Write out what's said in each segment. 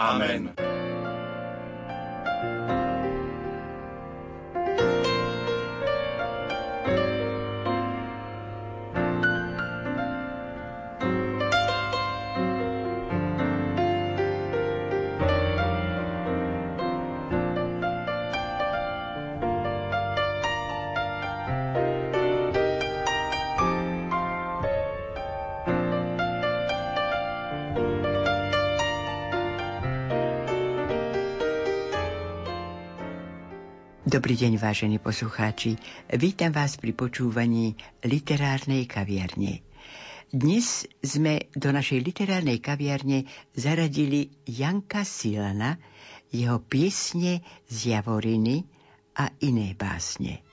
Amen. Dobrý deň, vážení poslucháči. Vítam vás pri počúvaní literárnej kaviarne. Dnes sme do našej literárnej kaviarne zaradili Janka Silana, jeho piesne z Javoriny a iné básne.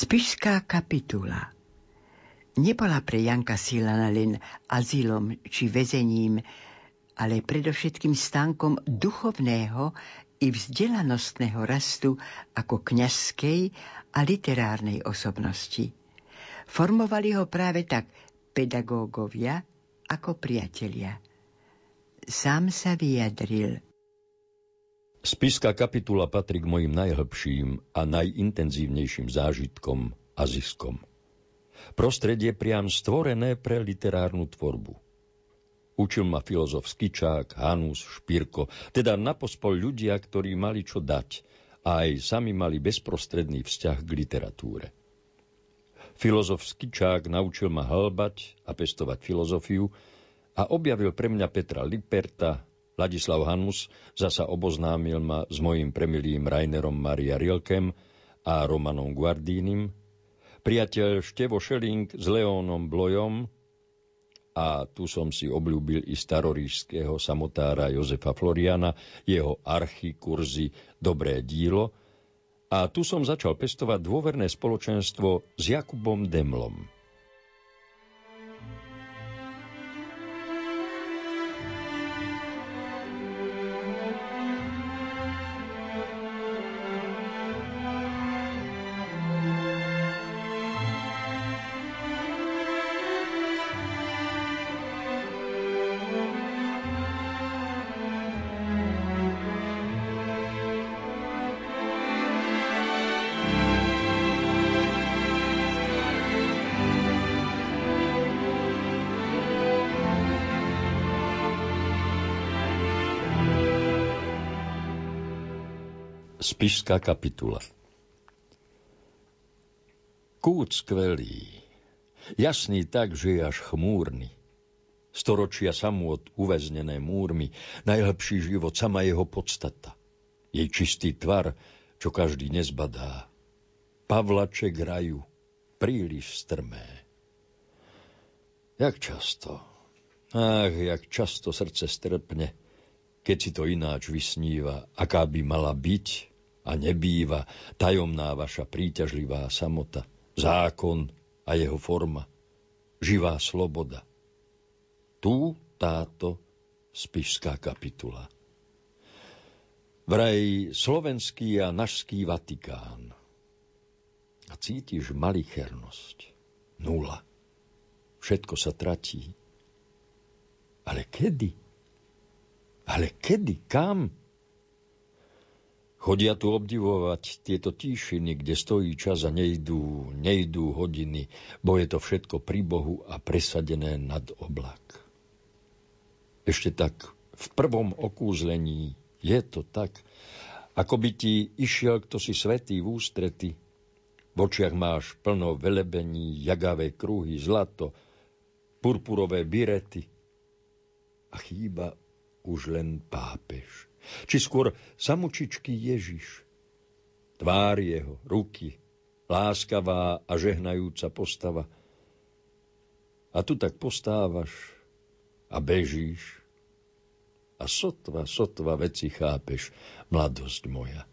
Spišská kapitula nebola pre Janka Silana len azylom či väzením, ale predovšetkým stánkom duchovného i vzdelanostného rastu ako kňazskej a literárnej osobnosti. Formovali ho práve tak pedagógovia ako priatelia. Sám sa vyjadril – Spiská kapitula patrí k mojim najhlbším a najintenzívnejším zážitkom a ziskom. Prostredie priam stvorené pre literárnu tvorbu. Učil ma filozof Skičák, Hanus, Špírko, teda napospol ľudia, ktorí mali čo dať a aj sami mali bezprostredný vzťah k literatúre. Filozof Skičák naučil ma hlbať a pestovať filozofiu a objavil pre mňa Petra Liperta, Ladislav Hanus zasa oboznámil ma s mojim premilým Rainerom Maria Rilkem a Romanom Guardínim, priateľ Števo Šeling s Leónom Blojom a tu som si obľúbil i starorížského samotára Jozefa Floriana, jeho archikurzy Dobré dílo a tu som začal pestovať dôverné spoločenstvo s Jakubom Demlom. Spišská kapitula Kút skvelý, Jasný tak, že je až chmúrny. Storočia samot uväznené múrmi, najlepší život, sama jeho podstata. Jej čistý tvar, čo každý nezbadá. Pavlaček raju, príliš strmé. Jak často, ach, jak často srdce strpne, keď si to ináč vysníva, aká by mala byť a nebýva tajomná vaša príťažlivá samota, zákon a jeho forma, živá sloboda. Tu táto spišská kapitula. Vraj slovenský a našský Vatikán. A cítiš malichernosť. Nula. Všetko sa tratí. Ale kedy? Ale kedy? Kam? Chodia tu obdivovať tieto tíšiny, kde stojí čas a nejdú, nejdú hodiny, bo je to všetko pri Bohu a presadené nad oblak. Ešte tak v prvom okúzlení je to tak, ako by ti išiel kto si svetý v ústrety. V očiach máš plno velebení, jagavé kruhy, zlato, purpurové birety a chýba už len pápež. Či skôr samučičky Ježiš. Tvár jeho, ruky, láskavá a žehnajúca postava. A tu tak postávaš a bežíš a sotva, sotva veci chápeš, mladosť moja.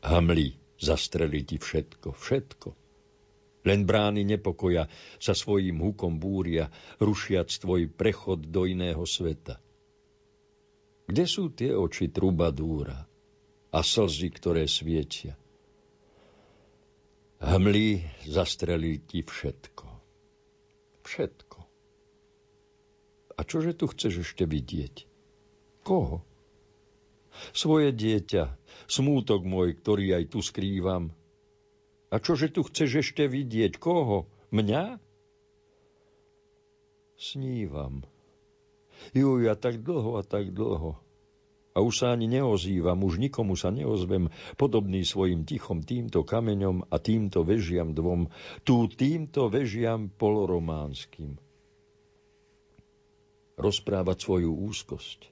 Hamli, zastreli ti všetko, všetko. Len brány nepokoja sa svojím hukom búria, rušiac tvoj prechod do iného sveta. Kde sú tie oči trubadúra a slzy, ktoré svietia? Hmly zastrelí ti všetko. Všetko. A čože tu chceš ešte vidieť? Koho? Svoje dieťa, smútok môj, ktorý aj tu skrývam, a čože tu chceš ešte vidieť? Koho? Mňa? Snívam. Juj, ja tak dlho a tak dlho. A už sa ani neozývam, už nikomu sa neozvem, podobný svojim tichom týmto kameňom a týmto vežiam dvom, tu týmto vežiam polorománskym. Rozprávať svoju úzkosť.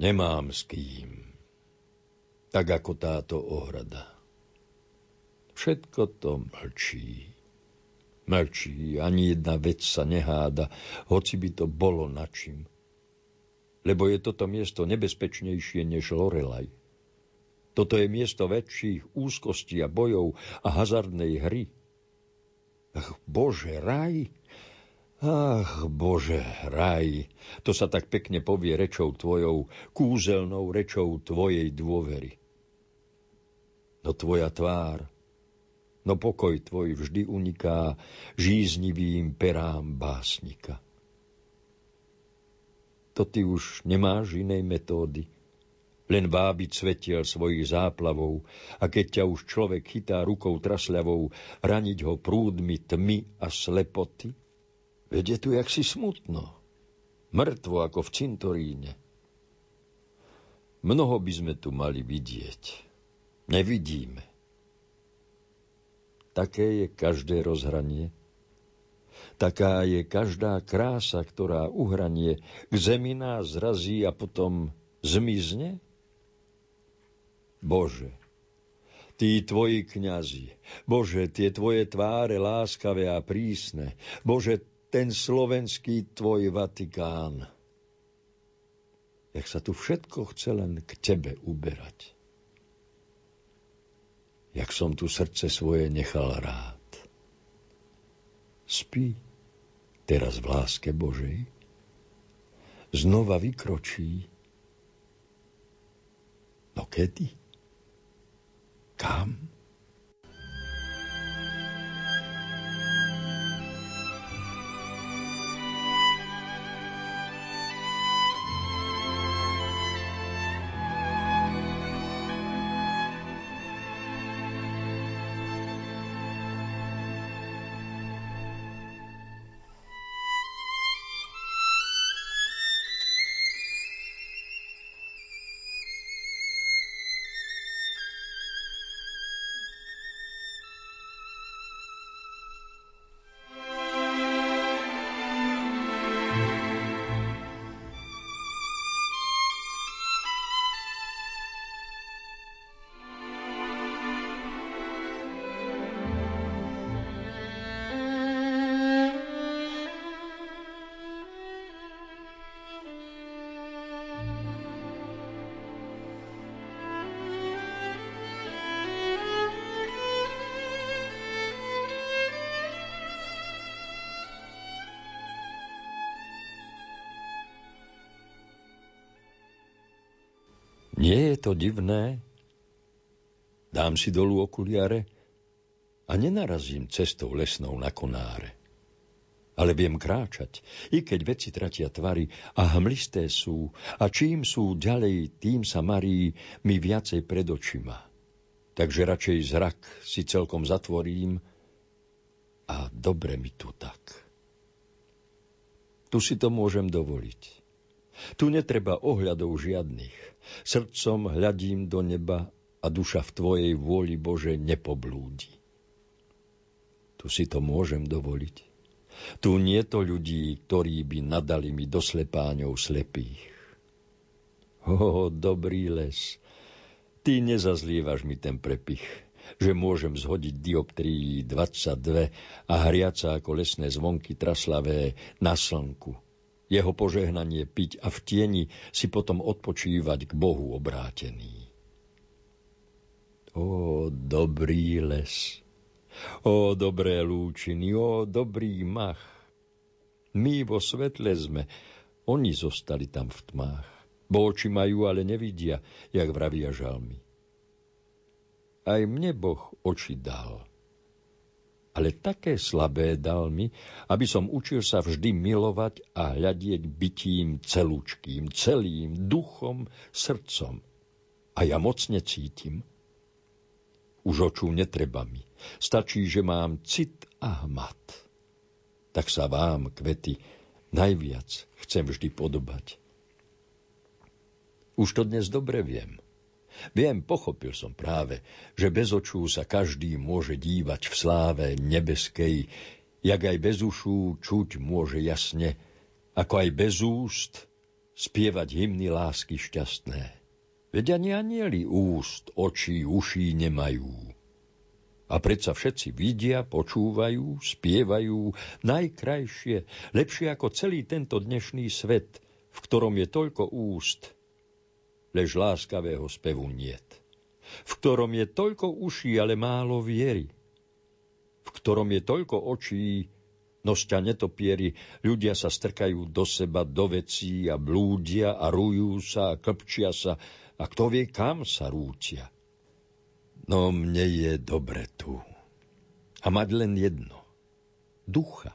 Nemám s kým, tak ako táto ohrada. Všetko to mlčí. Mlčí, ani jedna vec sa neháda, hoci by to bolo načím. Lebo je toto miesto nebezpečnejšie než Lorelaj. Toto je miesto väčších úzkostí a bojov a hazardnej hry. Ach, Bože, raj! Ach, Bože, raj! To sa tak pekne povie rečou tvojou, kúzelnou rečou tvojej dôvery. No tvoja tvár, no pokoj tvoj vždy uniká žíznivým perám básnika. To ty už nemáš inej metódy, len vábiť svetiel svojich záplavov a keď ťa už človek chytá rukou trasľavou, raniť ho prúdmi tmy a slepoty? Veď je tu jak si smutno, mŕtvo ako v cintoríne. Mnoho by sme tu mali vidieť. Nevidíme. Také je každé rozhranie. Taká je každá krása, ktorá uhranie k zemi nás zrazí a potom zmizne? Bože, tí tvoji kňazi, Bože, tie tvoje tváre láskavé a prísne, Bože, ten slovenský tvoj Vatikán. Jak sa tu všetko chce len k tebe uberať jak som tu srdce svoje nechal rád. Spí teraz v láske Božej, znova vykročí. No kedy? Kam? Nie je to divné? Dám si dolu okuliare a nenarazím cestou lesnou na konáre. Ale viem kráčať, i keď veci tratia tvary a hmlisté sú, a čím sú ďalej, tým sa marí mi viacej pred očima. Takže radšej zrak si celkom zatvorím a dobre mi tu tak. Tu si to môžem dovoliť. Tu netreba ohľadov žiadnych. Srdcom hľadím do neba a duša v Tvojej vôli, Bože, nepoblúdi. Tu si to môžem dovoliť. Tu nie to ľudí, ktorí by nadali mi do slepáňov slepých. O, dobrý les, ty nezazlievaš mi ten prepich, že môžem zhodiť dioptrií 22 a hriaca ako lesné zvonky traslavé na slnku. Jeho požehnanie piť a v tieni si potom odpočívať k Bohu obrátený. O, dobrý les! O, dobré lúčiny! O, dobrý mach! My vo svetle sme, oni zostali tam v tmách. Bo oči majú, ale nevidia, jak vravia žalmy. Aj mne Boh oči dal. Ale také slabé dal mi, aby som učil sa vždy milovať a hľadieť bytím celúčkým, celým, duchom, srdcom. A ja mocne cítim – už očú netreba mi. Stačí, že mám cit a hmat. Tak sa vám, kvety, najviac chcem vždy podobať. Už to dnes dobre viem. Viem, pochopil som práve, že bez očú sa každý môže dívať v sláve nebeskej, jak aj bez ušú čuť môže jasne, ako aj bez úst spievať hymny lásky šťastné. Veď ani anieli úst, očí, uší nemajú. A predsa všetci vidia, počúvajú, spievajú najkrajšie, lepšie ako celý tento dnešný svet, v ktorom je toľko úst, lež láskavého spevu niet. V ktorom je toľko uší, ale málo viery. V ktorom je toľko očí, Nožťa netopieri, ľudia sa strkajú do seba, do vecí a blúdia a rujú sa a klpčia sa a kto vie, kam sa rútia. No mne je dobre tu. A mať len jedno. Ducha.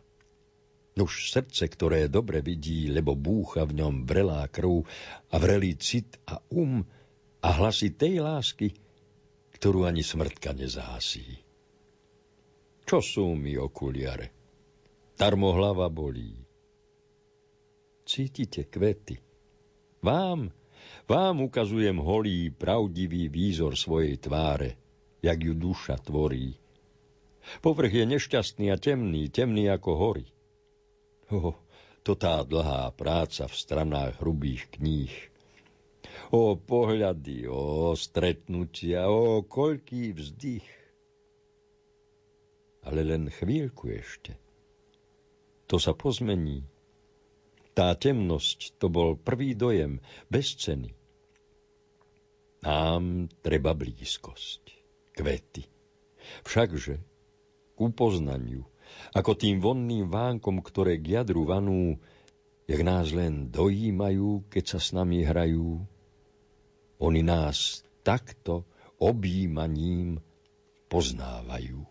Nuž srdce, ktoré dobre vidí, lebo búcha v ňom vrelá krv a vrelý cit a um a hlasy tej lásky, ktorú ani smrtka nezásí. Čo sú mi okuliare? Darmo hlava bolí. Cítite kvety. Vám, vám ukazujem holý, pravdivý výzor svojej tváre, jak ju duša tvorí. Povrch je nešťastný a temný, temný ako hory. Oh, to tá dlhá práca v stranách hrubých kníh. O pohľady, o stretnutia, o koľký vzdych. Ale len chvíľku ešte – to sa pozmení. Tá temnosť to bol prvý dojem, bez ceny. Nám treba blízkosť, kvety. Všakže k upoznaniu, ako tým vonným vánkom, ktoré k jadru vanú, jak nás len dojímajú, keď sa s nami hrajú. Oni nás takto objímaním poznávajú.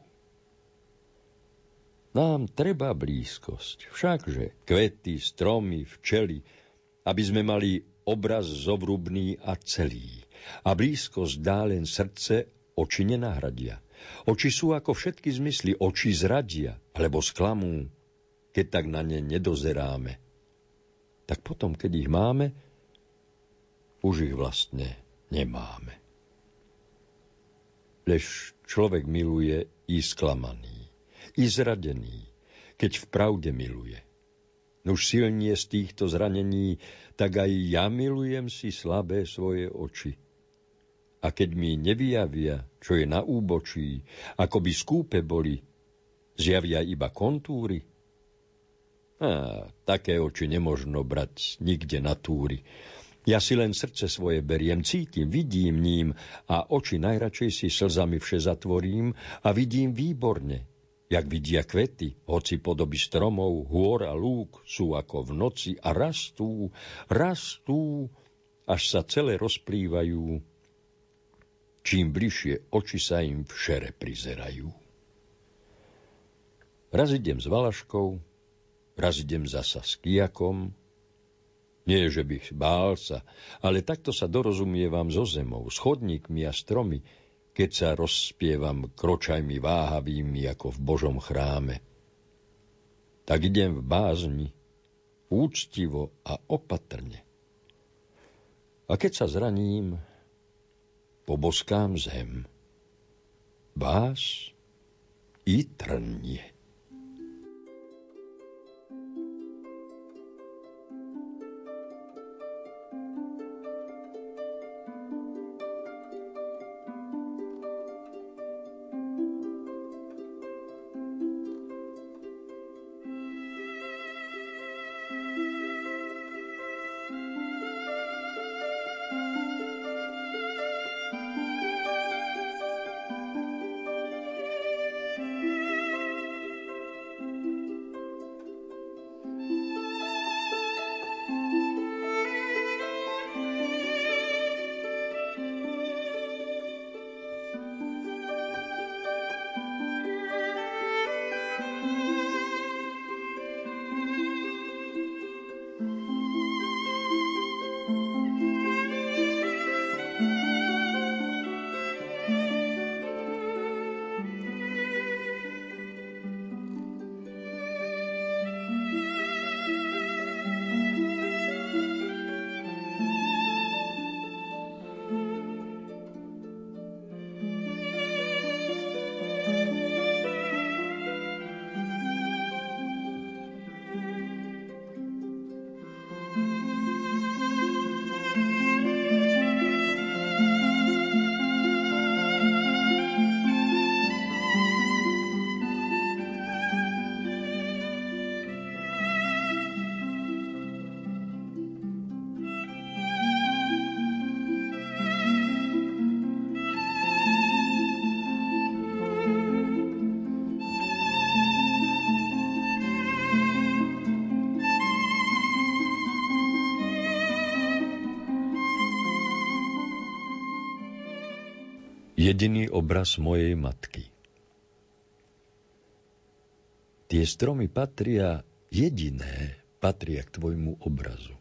Nám treba blízkosť, všakže kvety, stromy, včely, aby sme mali obraz zovrubný a celý. A blízkosť dá len srdce, oči nenahradia. Oči sú ako všetky zmysly, oči zradia, alebo sklamú, keď tak na ne nedozeráme. Tak potom, keď ich máme, už ich vlastne nemáme. Lež človek miluje i sklamaný i zradený, keď v pravde miluje. Nuž silnie z týchto zranení, tak aj ja milujem si slabé svoje oči. A keď mi nevyjavia, čo je na úbočí, ako by skúpe boli, zjavia iba kontúry. Á, také oči nemožno brať nikde na túry. Ja si len srdce svoje beriem, cítim, vidím ním a oči najradšej si slzami vše zatvorím a vidím výborne, jak vidia kvety, hoci podoby stromov, hôr a lúk sú ako v noci a rastú, rastú až sa celé rozplývajú, čím bližšie oči sa im v šere prizerajú. Raz idem s Valaškou, raz idem zasa s Kijakom, nie, že bych bál sa, ale takto sa dorozumievam so zemou, s chodníkmi a stromy, keď sa rozspievam kročajmi váhavými ako v Božom chráme. Tak idem v bázni, úctivo a opatrne. A keď sa zraním, poboskám zem. Vás i trnie. Jediný obraz mojej matky. Tie stromy patria, jediné, patria k tvojmu obrazu.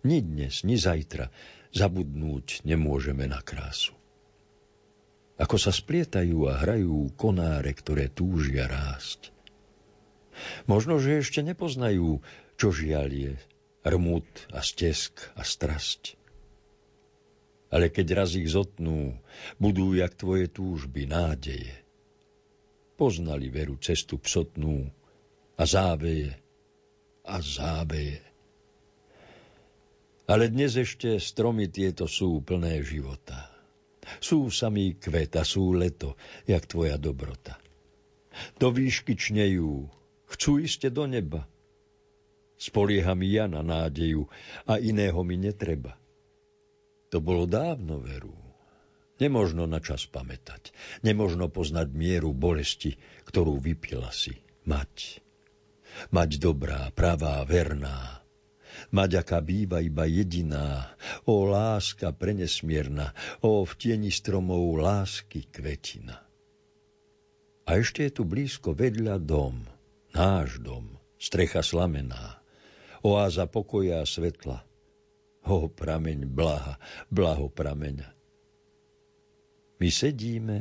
Ni dnes, ni zajtra zabudnúť nemôžeme na krásu. Ako sa splietajú a hrajú konáre, ktoré túžia rásť. Možno, že ešte nepoznajú, čo žiaľ je, rmut a stesk a strasť ale keď raz ich zotnú, budú jak tvoje túžby, nádeje. Poznali veru cestu psotnú a záveje a záveje. Ale dnes ešte stromy tieto sú plné života. Sú samý kvet a sú leto, jak tvoja dobrota. Do výšky čnejú, chcú iste do neba. Spolieham ja na nádeju a iného mi netreba. To bolo dávno veru. Nemožno na čas pamätať. Nemožno poznať mieru bolesti, ktorú vypila si. Mať. Mať dobrá, pravá, verná. Mať, aká býva iba jediná. O láska prenesmierna. O v tieni stromov lásky kvetina. A ešte je tu blízko vedľa dom. Náš dom. Strecha slamená. Oáza pokoja a svetla ho prameň blaha, blaho prameňa. My sedíme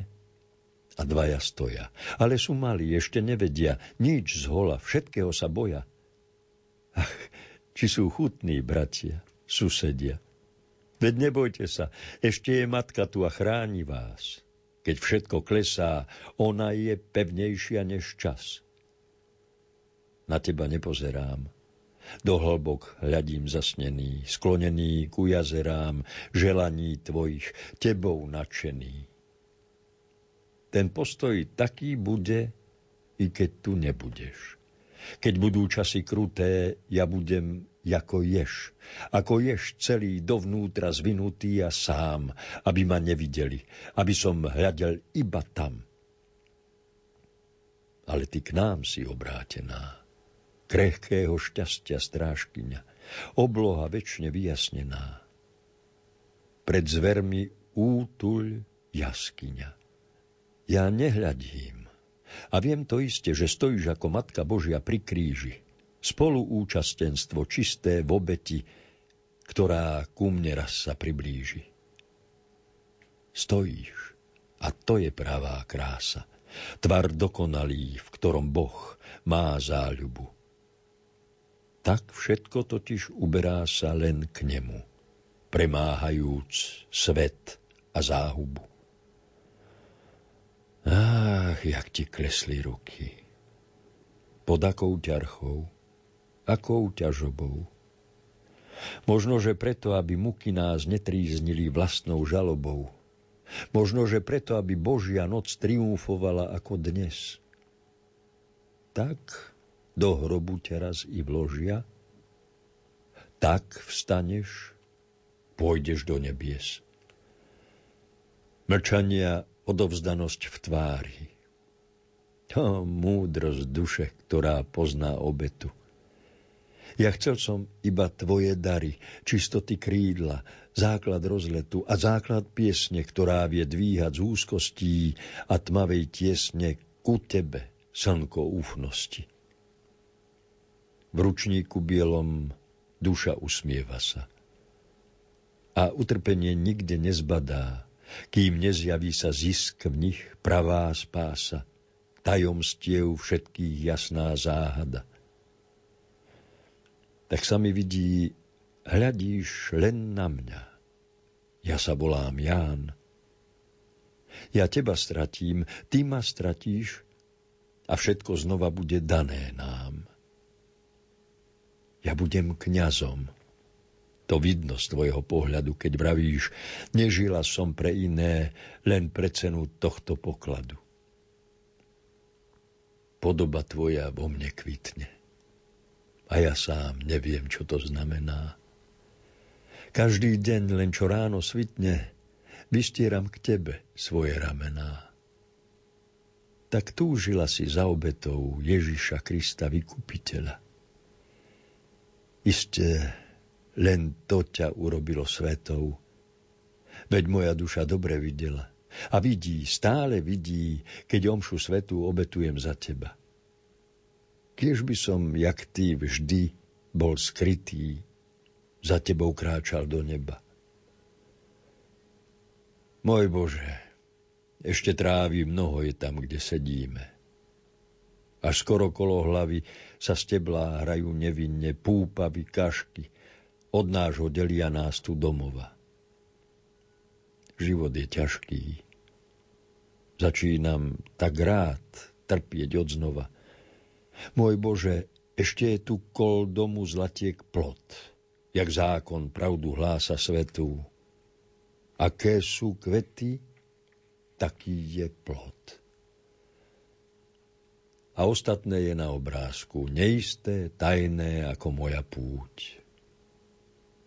a dvaja stoja, ale sú malí, ešte nevedia, nič z hola, všetkého sa boja. Ach, či sú chutní bratia, susedia. Veď nebojte sa, ešte je matka tu a chráni vás. Keď všetko klesá, ona je pevnejšia než čas. Na teba nepozerám, do hlbok hľadím zasnený, sklonený ku jazerám, želaní tvojich, tebou nadšený. Ten postoj taký bude, i keď tu nebudeš. Keď budú časy kruté, ja budem ako ješ. Ako ješ celý dovnútra zvinutý a sám, aby ma nevideli, aby som hľadel iba tam. Ale ty k nám si obrátená krehkého šťastia strážkyňa, obloha väčšine vyjasnená. pred zvermi útuľ jaskyňa. Ja nehľadím a viem to iste, že stojíš ako Matka Božia pri kríži, spoluúčastenstvo čisté v obeti, ktorá ku mne raz sa priblíži. Stojíš a to je pravá krása, tvar dokonalý, v ktorom Boh má záľubu. Tak všetko totiž uberá sa len k nemu, premáhajúc svet a záhubu. Ach, jak ti klesli ruky. Pod akou ťarchou, akou ťažobou. Možno, že preto, aby muky nás netríznili vlastnou žalobou. Možno, že preto, aby Božia noc triumfovala ako dnes. Tak do hrobu ťa raz i vložia, tak vstaneš, pôjdeš do nebies. Mlčania odovzdanosť v tvári. To múdrosť duše, ktorá pozná obetu. Ja chcel som iba tvoje dary, čistoty krídla, základ rozletu a základ piesne, ktorá vie dvíhať z úzkostí a tmavej tiesne ku tebe, slnko úfnosti. V ručníku bielom duša usmieva sa. A utrpenie nikde nezbadá, kým nezjaví sa zisk v nich pravá spása, tajomstiev všetkých jasná záhada. Tak sa mi vidí, hľadíš len na mňa. Ja sa volám Ján. Ja teba stratím, ty ma stratíš a všetko znova bude dané nám. Ja budem kňazom to vidno z tvojho pohľadu, keď vravíš, nežila som pre iné, len pre cenu tohto pokladu. Podoba tvoja vo mne kvitne. A ja sám neviem, čo to znamená. Každý deň, len čo ráno svitne, vystieram k tebe svoje ramená. Tak túžila si za obetou Ježiša Krista vykupiteľa. Isté, len to ťa urobilo svetou. Veď moja duša dobre videla. A vidí, stále vidí, keď omšu svetu obetujem za teba. Kiež by som, jak ty vždy, bol skrytý, za tebou kráčal do neba. Môj Bože, ešte trávi mnoho je tam, kde sedíme. Až skoro kolo hlavy sa steblá hrajú nevinne púpavy, kašky, od nášho delia nás tu domova. Život je ťažký. Začínam tak rád trpieť od znova. Môj Bože, ešte je tu kol domu zlatiek plot, jak zákon pravdu hlása svetu. Aké sú kvety, taký je plot. A ostatné je na obrázku, neisté, tajné ako moja púť.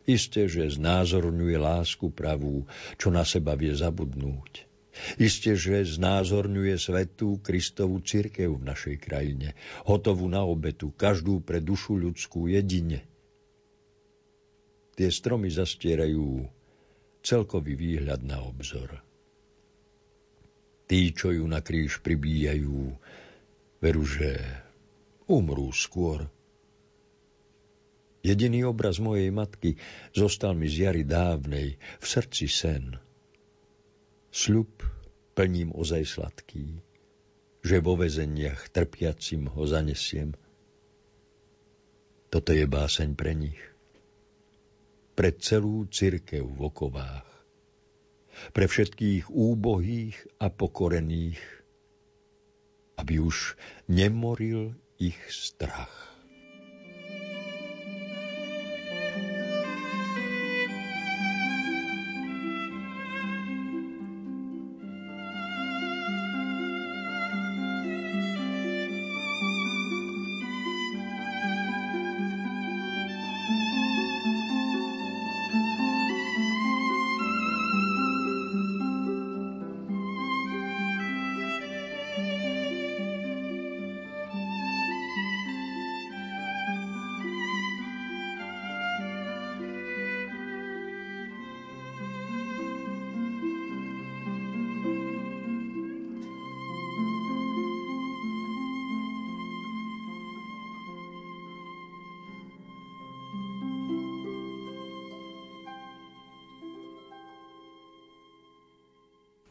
Isté, že znázorňuje lásku pravú, čo na seba vie zabudnúť. Isté, že znázorňuje svetú Kristovú cirkev v našej krajine, hotovú na obetu, každú pre dušu ľudskú jedine. Tie stromy zastierajú celkový výhľad na obzor. Tí, čo ju na kríž pribíjajú, veru, že umrú skôr, Jediný obraz mojej matky zostal mi z jary dávnej v srdci sen. Sľub plním ozaj sladký, že vo vezeniach trpiacim ho zanesiem. Toto je báseň pre nich. Pre celú cirkev v okovách. Pre všetkých úbohých a pokorených, aby už nemoril ich strach.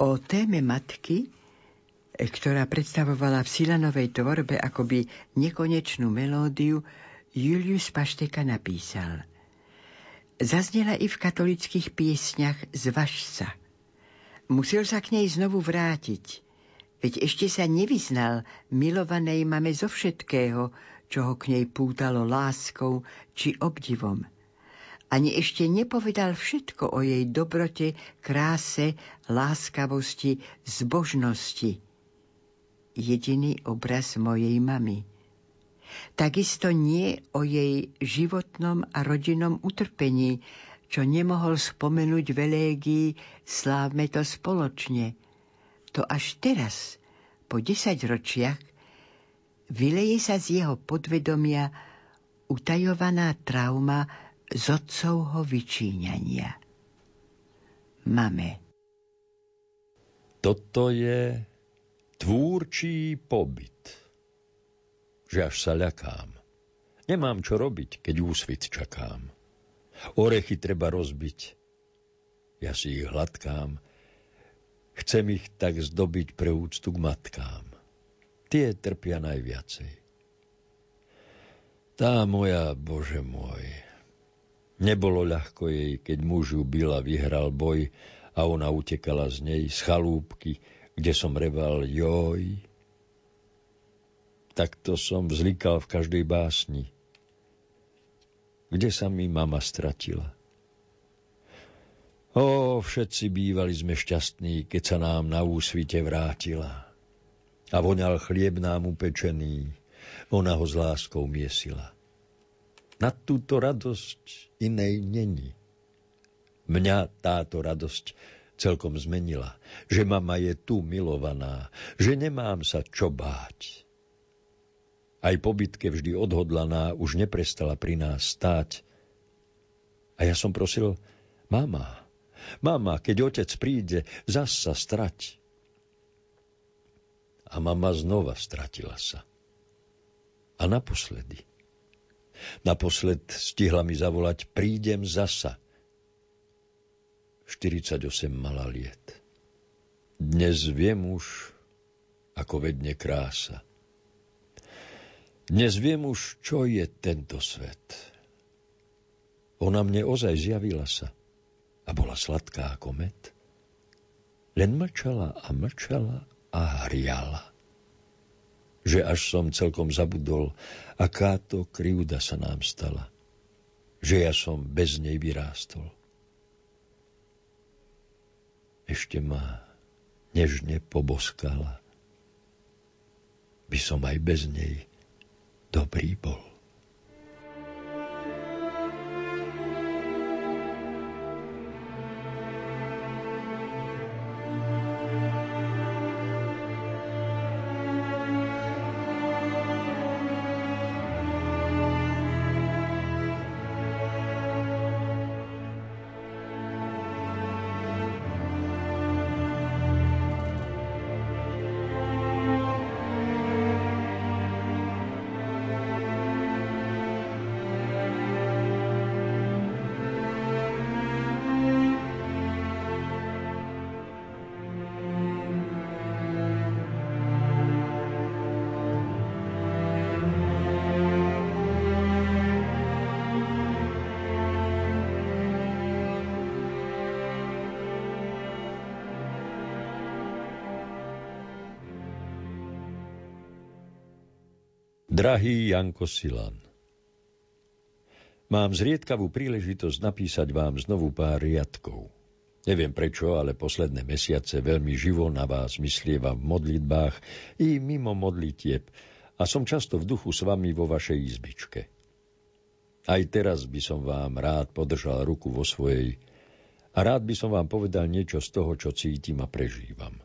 O téme matky, ktorá predstavovala v Silanovej tvorbe akoby nekonečnú melódiu, Julius Pašteka napísal. Zaznela i v katolických piesňach Zvaž sa. Musel sa k nej znovu vrátiť, veď ešte sa nevyznal milovanej mame zo všetkého, čo ho k nej pútalo láskou či obdivom – ani ešte nepovedal všetko o jej dobrote, kráse, láskavosti, zbožnosti. Jediný obraz mojej mamy. Takisto nie o jej životnom a rodinnom utrpení, čo nemohol spomenúť v elégii Slávme to spoločne. To až teraz, po desaťročiach, vyleje sa z jeho podvedomia utajovaná trauma z otcovho vyčíňania. Mame. Toto je tvúrčí pobyt, že až sa ľakám. Nemám čo robiť, keď úsvit čakám. Orechy treba rozbiť, ja si ich hladkám. Chcem ich tak zdobiť pre úctu k matkám. Tie trpia najviacej. Tá moja, Bože môj, Nebolo ľahko jej, keď muž ju bil a vyhral boj a ona utekala z nej, z chalúbky, kde som reval joj. Takto som vzlikal v každej básni. Kde sa mi mama stratila? Ó, všetci bývali sme šťastní, keď sa nám na úsvite vrátila. A voňal chlieb nám upečený, ona ho s láskou miesila. Na túto radosť inej není. Mňa táto radosť celkom zmenila, že mama je tu milovaná, že nemám sa čo báť. Aj po bitke vždy odhodlaná už neprestala pri nás stáť. A ja som prosil, mama, mama, keď otec príde, zas sa strať. A mama znova stratila sa. A naposledy – Naposled stihla mi zavolať Prídem zasa. 48 mala liet. Dnes viem už, ako vedne krása. Dnes viem už, čo je tento svet. Ona mne ozaj zjavila sa a bola sladká ako med. Len mlčala a mlčala a hriala že až som celkom zabudol, aká to krivda sa nám stala, že ja som bez nej vyrástol. Ešte ma nežne poboskala, by som aj bez nej dobrý bol. Drahý Janko Silan, Mám zriedkavú príležitosť napísať vám znovu pár riadkov. Neviem prečo, ale posledné mesiace veľmi živo na vás myslievam v modlitbách i mimo modlitieb a som často v duchu s vami vo vašej izbičke. Aj teraz by som vám rád podržal ruku vo svojej a rád by som vám povedal niečo z toho, čo cítim a prežívam.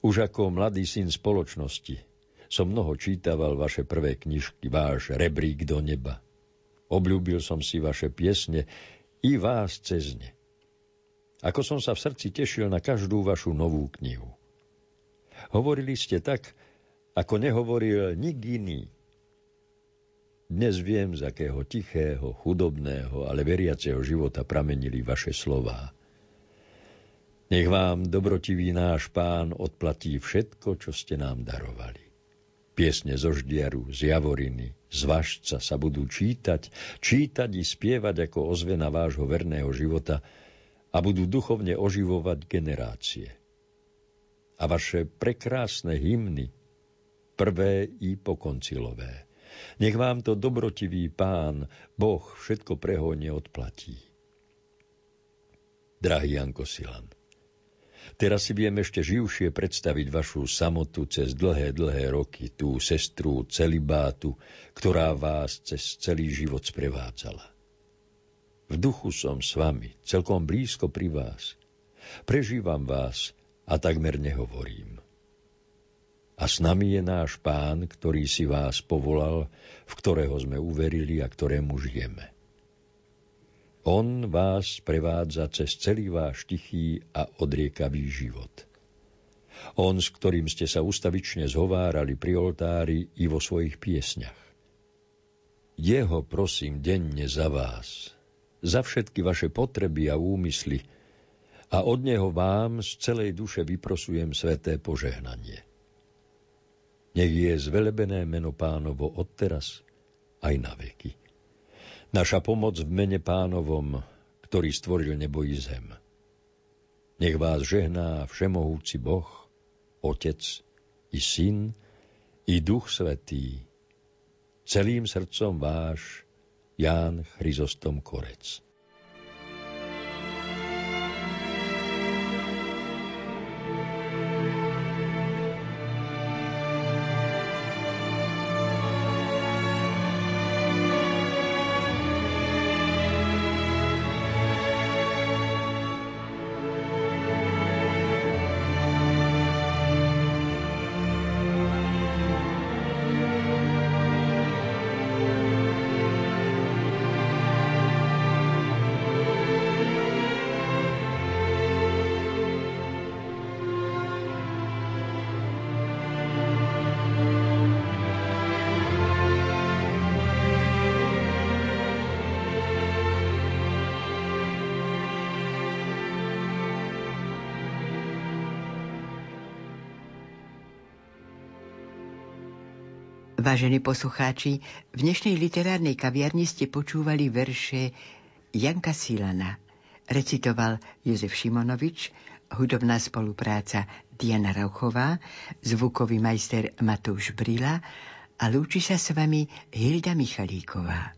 Už ako mladý syn spoločnosti som mnoho čítaval vaše prvé knižky, váš rebrík do neba. Obľúbil som si vaše piesne i vás cez ne. Ako som sa v srdci tešil na každú vašu novú knihu. Hovorili ste tak, ako nehovoril nik iný. Dnes viem, z akého tichého, chudobného, ale veriaceho života pramenili vaše slová. Nech vám dobrotivý náš pán odplatí všetko, čo ste nám darovali. Piesne zo ždiaru, z javoriny, z vašca sa budú čítať, čítať i spievať ako ozvena vášho verného života a budú duchovne oživovať generácie. A vaše prekrásne hymny, prvé i pokoncilové, nech vám to dobrotivý pán, Boh, všetko prehojne odplatí. Drahý Janko Silan, Teraz si viem ešte živšie predstaviť vašu samotu cez dlhé, dlhé roky, tú sestru celibátu, ktorá vás cez celý život sprevádzala. V duchu som s vami, celkom blízko pri vás. Prežívam vás a takmer nehovorím. A s nami je náš pán, ktorý si vás povolal, v ktorého sme uverili a ktorému žijeme. On vás prevádza cez celý váš tichý a odriekavý život. On, s ktorým ste sa ustavične zhovárali pri oltári i vo svojich piesňach. Jeho prosím denne za vás, za všetky vaše potreby a úmysly a od Neho vám z celej duše vyprosujem sveté požehnanie. Nech je zvelebené meno pánovo odteraz aj na veky. Naša pomoc v mene pánovom, ktorý stvoril nebo i zem. Nech vás žehná všemohúci Boh, Otec i Syn i Duch Svetý. Celým srdcom váš Ján Chryzostom Korec. Vážení poslucháči, v dnešnej literárnej kaviarni ste počúvali verše Janka Silana. Recitoval Jozef Šimonovič, hudobná spolupráca Diana Rauchová, zvukový majster Matúš Brila a lúči sa s vami Hilda Michalíková.